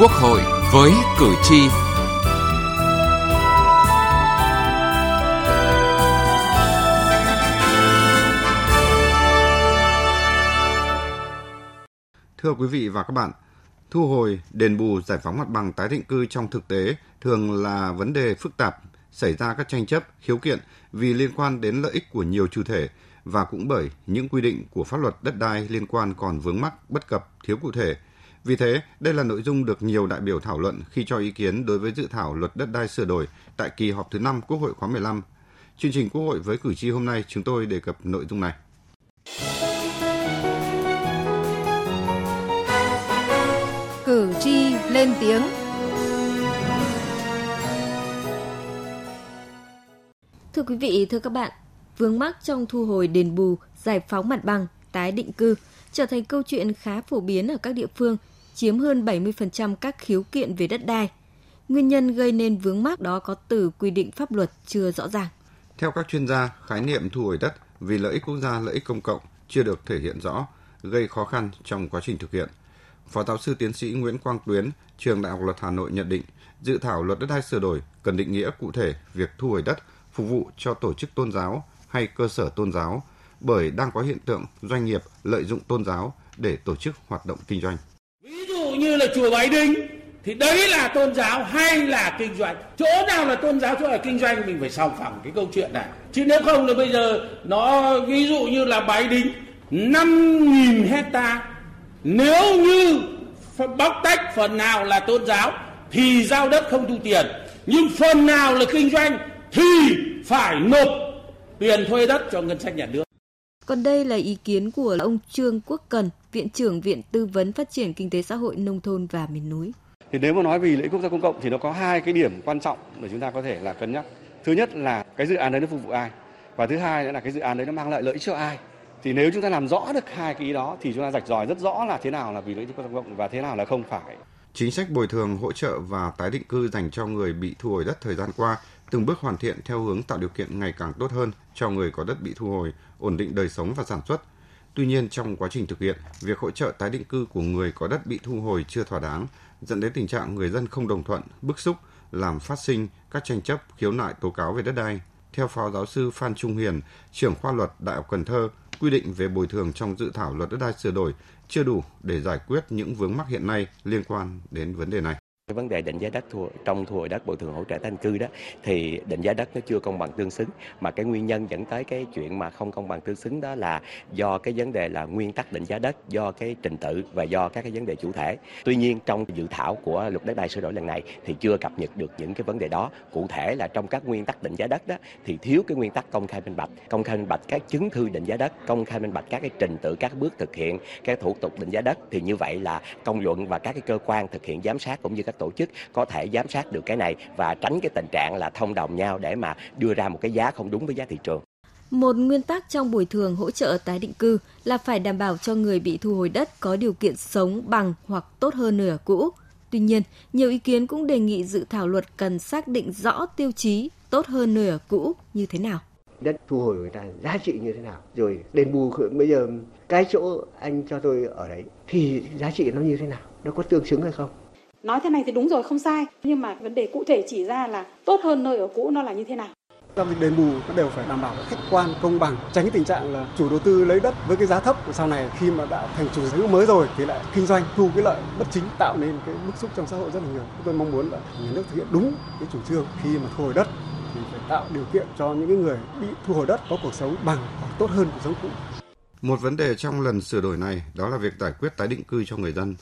Quốc hội với cử tri. Thưa quý vị và các bạn, thu hồi, đền bù, giải phóng mặt bằng tái định cư trong thực tế thường là vấn đề phức tạp, xảy ra các tranh chấp, khiếu kiện vì liên quan đến lợi ích của nhiều chủ thể và cũng bởi những quy định của pháp luật đất đai liên quan còn vướng mắc, bất cập, thiếu cụ thể. Vì thế, đây là nội dung được nhiều đại biểu thảo luận khi cho ý kiến đối với dự thảo luật đất đai sửa đổi tại kỳ họp thứ 5 Quốc hội khóa 15. Chương trình Quốc hội với cử tri hôm nay chúng tôi đề cập nội dung này. Cử tri lên tiếng. Thưa quý vị, thưa các bạn, vướng mắc trong thu hồi đền bù, giải phóng mặt bằng, tái định cư trở thành câu chuyện khá phổ biến ở các địa phương, chiếm hơn 70% các khiếu kiện về đất đai. Nguyên nhân gây nên vướng mắc đó có từ quy định pháp luật chưa rõ ràng. Theo các chuyên gia, khái niệm thu hồi đất vì lợi ích quốc gia, lợi ích công cộng chưa được thể hiện rõ, gây khó khăn trong quá trình thực hiện. Phó giáo sư tiến sĩ Nguyễn Quang Tuyến, trường Đại học Luật Hà Nội nhận định, dự thảo luật đất đai sửa đổi cần định nghĩa cụ thể việc thu hồi đất phục vụ cho tổ chức tôn giáo hay cơ sở tôn giáo bởi đang có hiện tượng doanh nghiệp lợi dụng tôn giáo để tổ chức hoạt động kinh doanh. Là chùa Bái Đinh, thì đấy là tôn giáo hay là kinh doanh? Chỗ nào là tôn giáo, chỗ nào là kinh doanh? Mình phải sòng phẳng cái câu chuyện này. Chứ nếu không là bây giờ nó, ví dụ như là Bái đính 5.000 hecta. Nếu như bóc tách phần nào là tôn giáo, thì giao đất không thu tiền. Nhưng phần nào là kinh doanh, thì phải nộp tiền thuê đất cho ngân sách nhà nước còn đây là ý kiến của ông Trương Quốc Cần, Viện trưởng Viện Tư vấn Phát triển Kinh tế Xã hội Nông thôn và Miền núi. Thì nếu mà nói vì lợi ích quốc gia công cộng thì nó có hai cái điểm quan trọng để chúng ta có thể là cân nhắc. Thứ nhất là cái dự án đấy nó phục vụ ai và thứ hai nữa là cái dự án đấy nó mang lại lợi ích cho ai. Thì nếu chúng ta làm rõ được hai cái ý đó thì chúng ta rạch ròi rất rõ là thế nào là vì lợi ích quốc gia công cộng và thế nào là không phải. Chính sách bồi thường, hỗ trợ và tái định cư dành cho người bị thu hồi đất thời gian qua từng bước hoàn thiện theo hướng tạo điều kiện ngày càng tốt hơn cho người có đất bị thu hồi, ổn định đời sống và sản xuất. Tuy nhiên, trong quá trình thực hiện, việc hỗ trợ tái định cư của người có đất bị thu hồi chưa thỏa đáng, dẫn đến tình trạng người dân không đồng thuận, bức xúc, làm phát sinh các tranh chấp, khiếu nại tố cáo về đất đai. Theo Phó Giáo sư Phan Trung Hiền, trưởng khoa luật Đại học Cần Thơ, quy định về bồi thường trong dự thảo luật đất đai sửa đổi chưa đủ để giải quyết những vướng mắc hiện nay liên quan đến vấn đề này. Cái vấn đề định giá đất thu, trong thu hồi đất bồi thường hỗ trợ tái định cư đó thì định giá đất nó chưa công bằng tương xứng mà cái nguyên nhân dẫn tới cái chuyện mà không công bằng tương xứng đó là do cái vấn đề là nguyên tắc định giá đất, do cái trình tự và do các cái vấn đề chủ thể. Tuy nhiên trong dự thảo của luật đất đai sửa đổi lần này thì chưa cập nhật được những cái vấn đề đó. Cụ thể là trong các nguyên tắc định giá đất đó thì thiếu cái nguyên tắc công khai minh bạch, công khai minh bạch các chứng thư định giá đất, công khai minh bạch các cái trình tự các bước thực hiện các thủ tục định giá đất thì như vậy là công luận và các cái cơ quan thực hiện giám sát cũng như các tổ chức có thể giám sát được cái này và tránh cái tình trạng là thông đồng nhau để mà đưa ra một cái giá không đúng với giá thị trường. Một nguyên tắc trong bồi thường hỗ trợ tái định cư là phải đảm bảo cho người bị thu hồi đất có điều kiện sống bằng hoặc tốt hơn nửa cũ. Tuy nhiên, nhiều ý kiến cũng đề nghị dự thảo luật cần xác định rõ tiêu chí tốt hơn nửa cũ như thế nào. Đất thu hồi của người ta giá trị như thế nào, rồi đền bù bây giờ cái chỗ anh cho tôi ở đấy thì giá trị nó như thế nào, nó có tương xứng hay không? Nói thế này thì đúng rồi không sai. Nhưng mà vấn đề cụ thể chỉ ra là tốt hơn nơi ở cũ nó là như thế nào. Các việc đền bù nó đều phải đảm bảo khách quan công bằng tránh cái tình trạng là chủ đầu tư lấy đất với cái giá thấp. Sau này khi mà đã thành chủ sở hữu mới rồi thì lại kinh doanh thu cái lợi bất chính tạo nên cái bức xúc trong xã hội rất là nhiều. Tôi mong muốn là nhà nước thực hiện đúng cái chủ trương khi mà thu hồi đất thì phải tạo điều kiện cho những cái người bị thu hồi đất có cuộc sống bằng hoặc tốt hơn cuộc sống cũ. Một vấn đề trong lần sửa đổi này đó là việc giải quyết tái định cư cho người dân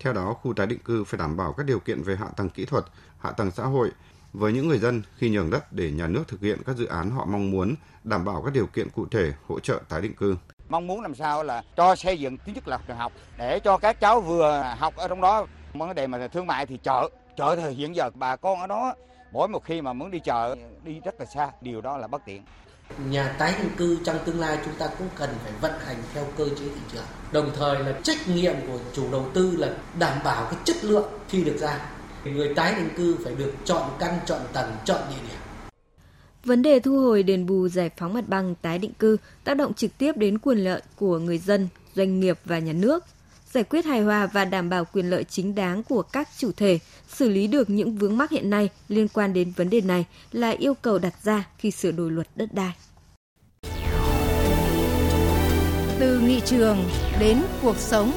theo đó, khu tái định cư phải đảm bảo các điều kiện về hạ tầng kỹ thuật, hạ tầng xã hội. Với những người dân khi nhường đất để nhà nước thực hiện các dự án họ mong muốn, đảm bảo các điều kiện cụ thể hỗ trợ tái định cư. Mong muốn làm sao là cho xây dựng thứ nhất là trường học để cho các cháu vừa học ở trong đó. Vấn đề mà thương mại thì chợ chợ thì hiện giờ bà con ở đó mỗi một khi mà muốn đi chợ đi rất là xa điều đó là bất tiện nhà tái định cư trong tương lai chúng ta cũng cần phải vận hành theo cơ chế thị trường. Đồng thời là trách nhiệm của chủ đầu tư là đảm bảo cái chất lượng khi được ra. Người tái định cư phải được chọn căn chọn tầng chọn địa điểm. Vấn đề thu hồi đền bù giải phóng mặt bằng tái định cư tác động trực tiếp đến quyền lợi của người dân, doanh nghiệp và nhà nước giải quyết hài hòa và đảm bảo quyền lợi chính đáng của các chủ thể, xử lý được những vướng mắc hiện nay liên quan đến vấn đề này là yêu cầu đặt ra khi sửa đổi luật đất đai. Từ nghị trường đến cuộc sống.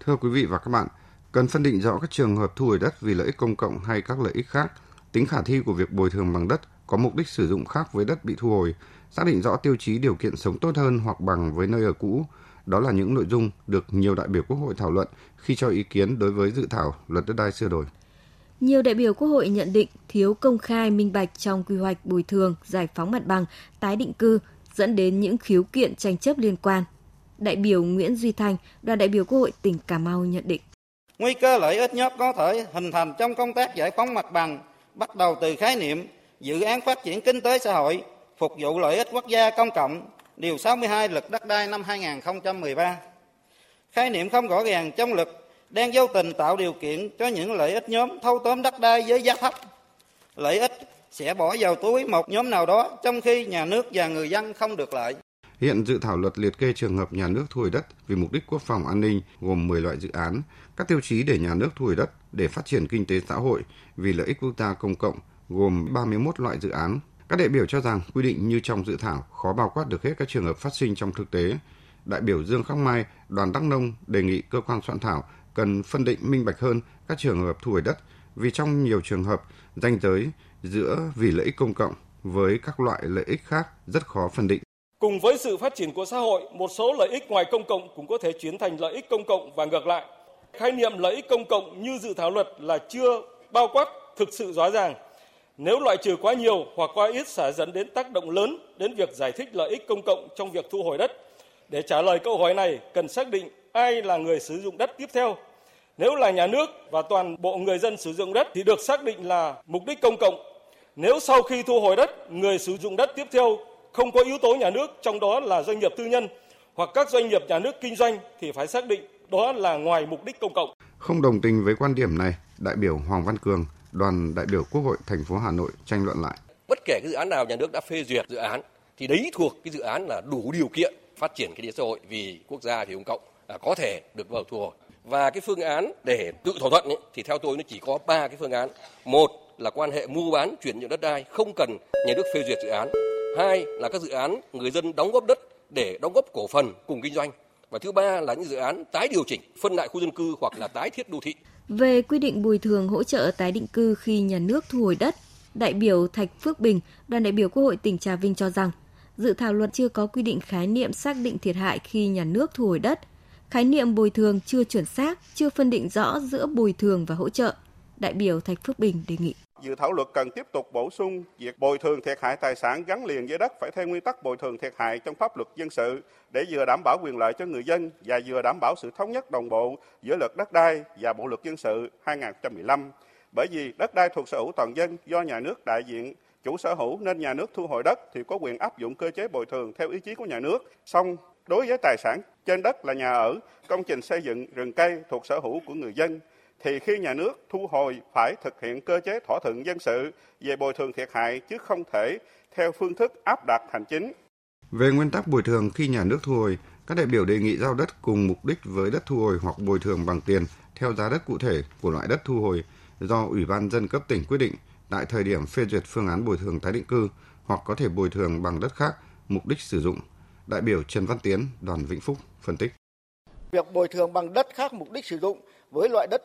Thưa quý vị và các bạn, cần phân định rõ các trường hợp thu hồi đất vì lợi ích công cộng hay các lợi ích khác, tính khả thi của việc bồi thường bằng đất có mục đích sử dụng khác với đất bị thu hồi, xác định rõ tiêu chí điều kiện sống tốt hơn hoặc bằng với nơi ở cũ. Đó là những nội dung được nhiều đại biểu Quốc hội thảo luận khi cho ý kiến đối với dự thảo luật đất đai sửa đổi. Nhiều đại biểu Quốc hội nhận định thiếu công khai minh bạch trong quy hoạch bồi thường, giải phóng mặt bằng, tái định cư dẫn đến những khiếu kiện tranh chấp liên quan. Đại biểu Nguyễn Duy Thành, đoàn đại biểu Quốc hội tỉnh Cà Mau nhận định. Nguy cơ lợi ích nhất có thể hình thành trong công tác giải phóng mặt bằng, bắt đầu từ khái niệm dự án phát triển kinh tế xã hội, phục vụ lợi ích quốc gia công cộng, điều 62 luật đất đai năm 2013. Khái niệm không rõ ràng trong luật đang vô tình tạo điều kiện cho những lợi ích nhóm thâu tóm đất đai với giá thấp. Lợi ích sẽ bỏ vào túi một nhóm nào đó trong khi nhà nước và người dân không được lợi. Hiện dự thảo luật liệt kê trường hợp nhà nước thu hồi đất vì mục đích quốc phòng an ninh gồm 10 loại dự án, các tiêu chí để nhà nước thu hồi đất để phát triển kinh tế xã hội vì lợi ích quốc gia công cộng gồm 31 loại dự án. Các đại biểu cho rằng quy định như trong dự thảo khó bao quát được hết các trường hợp phát sinh trong thực tế. Đại biểu Dương Khắc Mai, đoàn Đắk Nông đề nghị cơ quan soạn thảo cần phân định minh bạch hơn các trường hợp thu hồi đất vì trong nhiều trường hợp danh giới giữa vì lợi ích công cộng với các loại lợi ích khác rất khó phân định. Cùng với sự phát triển của xã hội, một số lợi ích ngoài công cộng cũng có thể chuyển thành lợi ích công cộng và ngược lại. Khái niệm lợi ích công cộng như dự thảo luật là chưa bao quát thực sự rõ ràng. Nếu loại trừ quá nhiều hoặc quá ít sẽ dẫn đến tác động lớn đến việc giải thích lợi ích công cộng trong việc thu hồi đất. Để trả lời câu hỏi này, cần xác định ai là người sử dụng đất tiếp theo. Nếu là nhà nước và toàn bộ người dân sử dụng đất thì được xác định là mục đích công cộng. Nếu sau khi thu hồi đất, người sử dụng đất tiếp theo không có yếu tố nhà nước, trong đó là doanh nghiệp tư nhân hoặc các doanh nghiệp nhà nước kinh doanh thì phải xác định đó là ngoài mục đích công cộng. Không đồng tình với quan điểm này, đại biểu Hoàng Văn Cường, đoàn đại biểu Quốc hội thành phố Hà Nội tranh luận lại. Bất kể cái dự án nào nhà nước đã phê duyệt dự án thì đấy thuộc cái dự án là đủ điều kiện phát triển kinh tế xã hội vì quốc gia thì công cộng là có thể được vào thu hồi. Và cái phương án để tự thỏa thuận ấy, thì theo tôi nó chỉ có ba cái phương án. Một là quan hệ mua bán chuyển nhượng đất đai không cần nhà nước phê duyệt dự án. Hai là các dự án người dân đóng góp đất để đóng góp cổ phần cùng kinh doanh. Và thứ ba là những dự án tái điều chỉnh, phân lại khu dân cư hoặc là tái thiết đô thị. Về quy định bồi thường hỗ trợ tái định cư khi nhà nước thu hồi đất, đại biểu Thạch Phước Bình, đoàn đại biểu Quốc hội tỉnh Trà Vinh cho rằng, dự thảo luật chưa có quy định khái niệm xác định thiệt hại khi nhà nước thu hồi đất. Khái niệm bồi thường chưa chuẩn xác, chưa phân định rõ giữa bồi thường và hỗ trợ. Đại biểu Thạch Phước Bình đề nghị. Dự thảo luật cần tiếp tục bổ sung việc bồi thường thiệt hại tài sản gắn liền với đất phải theo nguyên tắc bồi thường thiệt hại trong pháp luật dân sự để vừa đảm bảo quyền lợi cho người dân và vừa đảm bảo sự thống nhất đồng bộ giữa luật đất đai và bộ luật dân sự 2015. Bởi vì đất đai thuộc sở hữu toàn dân do nhà nước đại diện chủ sở hữu nên nhà nước thu hồi đất thì có quyền áp dụng cơ chế bồi thường theo ý chí của nhà nước. Song đối với tài sản trên đất là nhà ở, công trình xây dựng, rừng cây thuộc sở hữu của người dân thì khi nhà nước thu hồi phải thực hiện cơ chế thỏa thuận dân sự về bồi thường thiệt hại chứ không thể theo phương thức áp đặt hành chính. Về nguyên tắc bồi thường khi nhà nước thu hồi, các đại biểu đề nghị giao đất cùng mục đích với đất thu hồi hoặc bồi thường bằng tiền theo giá đất cụ thể của loại đất thu hồi do Ủy ban dân cấp tỉnh quyết định tại thời điểm phê duyệt phương án bồi thường tái định cư hoặc có thể bồi thường bằng đất khác mục đích sử dụng. Đại biểu Trần Văn Tiến, đoàn Vĩnh Phúc phân tích. Việc bồi thường bằng đất khác mục đích sử dụng với loại đất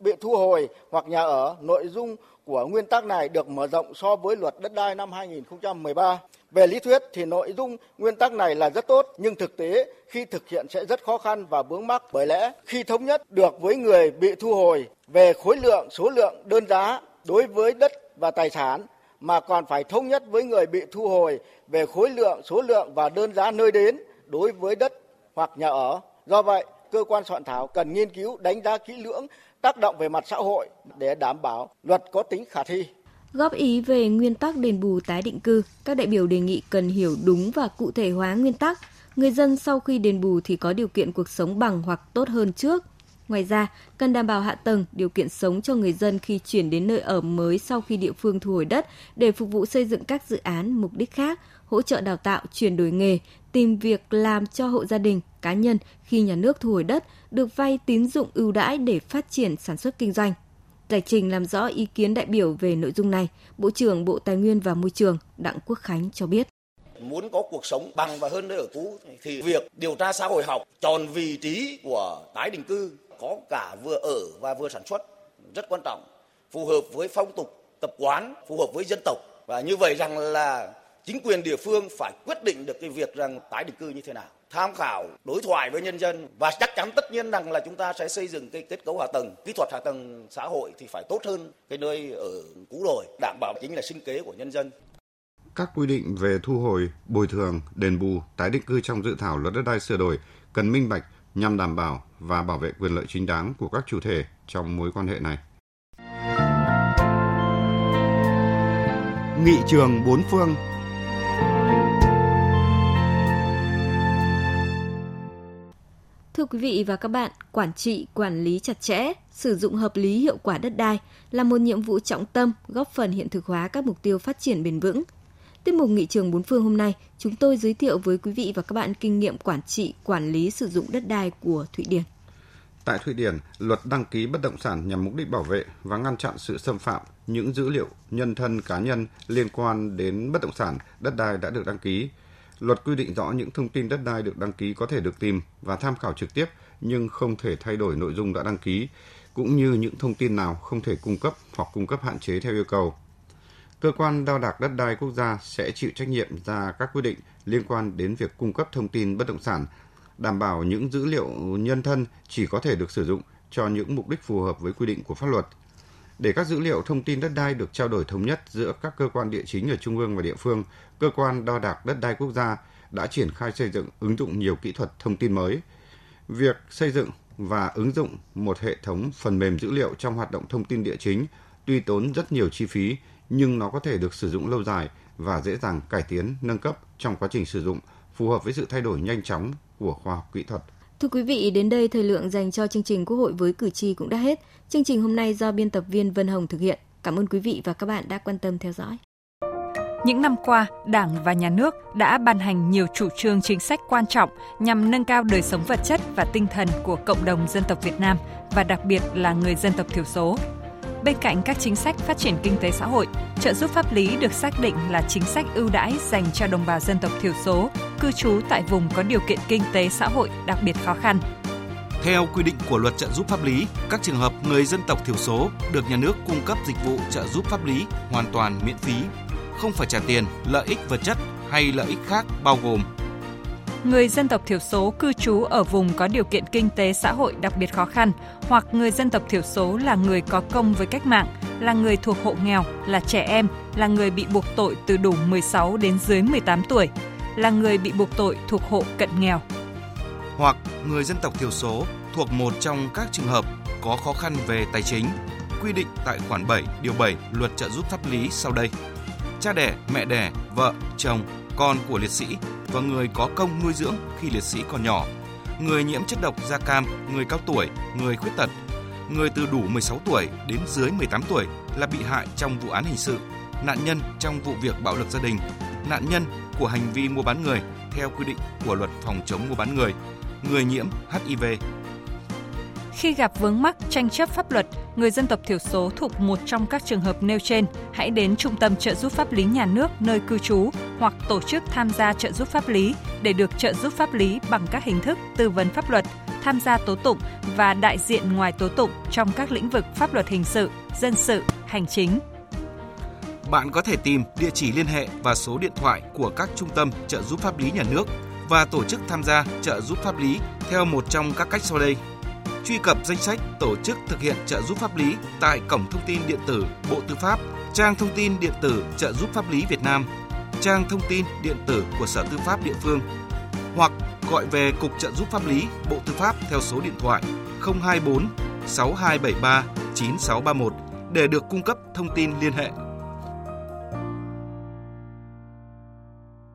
bị thu hồi hoặc nhà ở, nội dung của nguyên tắc này được mở rộng so với luật đất đai năm 2013. Về lý thuyết thì nội dung nguyên tắc này là rất tốt, nhưng thực tế khi thực hiện sẽ rất khó khăn và vướng mắc bởi lẽ khi thống nhất được với người bị thu hồi về khối lượng, số lượng, đơn giá đối với đất và tài sản mà còn phải thống nhất với người bị thu hồi về khối lượng, số lượng và đơn giá nơi đến đối với đất hoặc nhà ở. Do vậy, cơ quan soạn thảo cần nghiên cứu đánh giá kỹ lưỡng tác động về mặt xã hội để đảm bảo luật có tính khả thi. Góp ý về nguyên tắc đền bù tái định cư, các đại biểu đề nghị cần hiểu đúng và cụ thể hóa nguyên tắc. Người dân sau khi đền bù thì có điều kiện cuộc sống bằng hoặc tốt hơn trước. Ngoài ra, cần đảm bảo hạ tầng, điều kiện sống cho người dân khi chuyển đến nơi ở mới sau khi địa phương thu hồi đất để phục vụ xây dựng các dự án mục đích khác, hỗ trợ đào tạo, chuyển đổi nghề, tìm việc làm cho hộ gia đình, cá nhân khi nhà nước thu hồi đất được vay tín dụng ưu đãi để phát triển sản xuất kinh doanh. Giải trình làm rõ ý kiến đại biểu về nội dung này, Bộ trưởng Bộ Tài nguyên và Môi trường Đặng Quốc Khánh cho biết muốn có cuộc sống bằng và hơn nơi ở cũ thì việc điều tra xã hội học tròn vị trí của tái định cư có cả vừa ở và vừa sản xuất rất quan trọng phù hợp với phong tục tập quán phù hợp với dân tộc và như vậy rằng là chính quyền địa phương phải quyết định được cái việc rằng tái định cư như thế nào tham khảo đối thoại với nhân dân và chắc chắn tất nhiên rằng là chúng ta sẽ xây dựng cái kết cấu hạ tầng kỹ thuật hạ tầng xã hội thì phải tốt hơn cái nơi ở cũ rồi đảm bảo chính là sinh kế của nhân dân các quy định về thu hồi, bồi thường, đền bù, tái định cư trong dự thảo luật đất đai sửa đổi cần minh bạch nhằm đảm bảo và bảo vệ quyền lợi chính đáng của các chủ thể trong mối quan hệ này. Nghị trường bốn phương Thưa quý vị và các bạn, quản trị, quản lý chặt chẽ, sử dụng hợp lý hiệu quả đất đai là một nhiệm vụ trọng tâm góp phần hiện thực hóa các mục tiêu phát triển bền vững. Tiết mục Nghị trường bốn phương hôm nay, chúng tôi giới thiệu với quý vị và các bạn kinh nghiệm quản trị, quản lý sử dụng đất đai của Thụy Điển. Tại Thụy Điển, luật đăng ký bất động sản nhằm mục đích bảo vệ và ngăn chặn sự xâm phạm những dữ liệu nhân thân cá nhân liên quan đến bất động sản, đất đai đã được đăng ký. Luật quy định rõ những thông tin đất đai được đăng ký có thể được tìm và tham khảo trực tiếp nhưng không thể thay đổi nội dung đã đăng ký, cũng như những thông tin nào không thể cung cấp hoặc cung cấp hạn chế theo yêu cầu. Cơ quan đo đạc đất đai quốc gia sẽ chịu trách nhiệm ra các quy định liên quan đến việc cung cấp thông tin bất động sản đảm bảo những dữ liệu nhân thân chỉ có thể được sử dụng cho những mục đích phù hợp với quy định của pháp luật. Để các dữ liệu thông tin đất đai được trao đổi thống nhất giữa các cơ quan địa chính ở trung ương và địa phương, cơ quan đo đạc đất đai quốc gia đã triển khai xây dựng ứng dụng nhiều kỹ thuật thông tin mới. Việc xây dựng và ứng dụng một hệ thống phần mềm dữ liệu trong hoạt động thông tin địa chính tuy tốn rất nhiều chi phí nhưng nó có thể được sử dụng lâu dài và dễ dàng cải tiến, nâng cấp trong quá trình sử dụng, phù hợp với sự thay đổi nhanh chóng của khoa học kỹ thuật. Thưa quý vị, đến đây thời lượng dành cho chương trình Quốc hội với cử tri cũng đã hết. Chương trình hôm nay do biên tập viên Vân Hồng thực hiện. Cảm ơn quý vị và các bạn đã quan tâm theo dõi. Những năm qua, Đảng và Nhà nước đã ban hành nhiều chủ trương chính sách quan trọng nhằm nâng cao đời sống vật chất và tinh thần của cộng đồng dân tộc Việt Nam và đặc biệt là người dân tộc thiểu số. Bên cạnh các chính sách phát triển kinh tế xã hội, trợ giúp pháp lý được xác định là chính sách ưu đãi dành cho đồng bào dân tộc thiểu số cư trú tại vùng có điều kiện kinh tế xã hội đặc biệt khó khăn. Theo quy định của luật trợ giúp pháp lý, các trường hợp người dân tộc thiểu số được nhà nước cung cấp dịch vụ trợ giúp pháp lý hoàn toàn miễn phí, không phải trả tiền, lợi ích vật chất hay lợi ích khác bao gồm người dân tộc thiểu số cư trú ở vùng có điều kiện kinh tế xã hội đặc biệt khó khăn hoặc người dân tộc thiểu số là người có công với cách mạng, là người thuộc hộ nghèo, là trẻ em, là người bị buộc tội từ đủ 16 đến dưới 18 tuổi, là người bị buộc tội thuộc hộ cận nghèo. Hoặc người dân tộc thiểu số thuộc một trong các trường hợp có khó khăn về tài chính, quy định tại khoản 7 điều 7 Luật trợ giúp pháp lý sau đây. Cha đẻ, mẹ đẻ, vợ, chồng, con của liệt sĩ và người có công nuôi dưỡng khi liệt sĩ còn nhỏ, người nhiễm chất độc da cam, người cao tuổi, người khuyết tật, người từ đủ 16 tuổi đến dưới 18 tuổi là bị hại trong vụ án hình sự, nạn nhân trong vụ việc bạo lực gia đình, nạn nhân của hành vi mua bán người theo quy định của luật phòng chống mua bán người, người nhiễm HIV. Khi gặp vướng mắc tranh chấp pháp luật, người dân tộc thiểu số thuộc một trong các trường hợp nêu trên, hãy đến Trung tâm trợ giúp pháp lý nhà nước nơi cư trú hoặc tổ chức tham gia trợ giúp pháp lý để được trợ giúp pháp lý bằng các hình thức tư vấn pháp luật, tham gia tố tụng và đại diện ngoài tố tụng trong các lĩnh vực pháp luật hình sự, dân sự, hành chính. Bạn có thể tìm địa chỉ liên hệ và số điện thoại của các trung tâm trợ giúp pháp lý nhà nước và tổ chức tham gia trợ giúp pháp lý theo một trong các cách sau đây truy cập danh sách tổ chức thực hiện trợ giúp pháp lý tại cổng thông tin điện tử Bộ Tư pháp, trang thông tin điện tử trợ giúp pháp lý Việt Nam, trang thông tin điện tử của Sở Tư pháp địa phương, hoặc gọi về Cục trợ giúp pháp lý, Bộ Tư pháp theo số điện thoại 024 6273 9631 để được cung cấp thông tin liên hệ.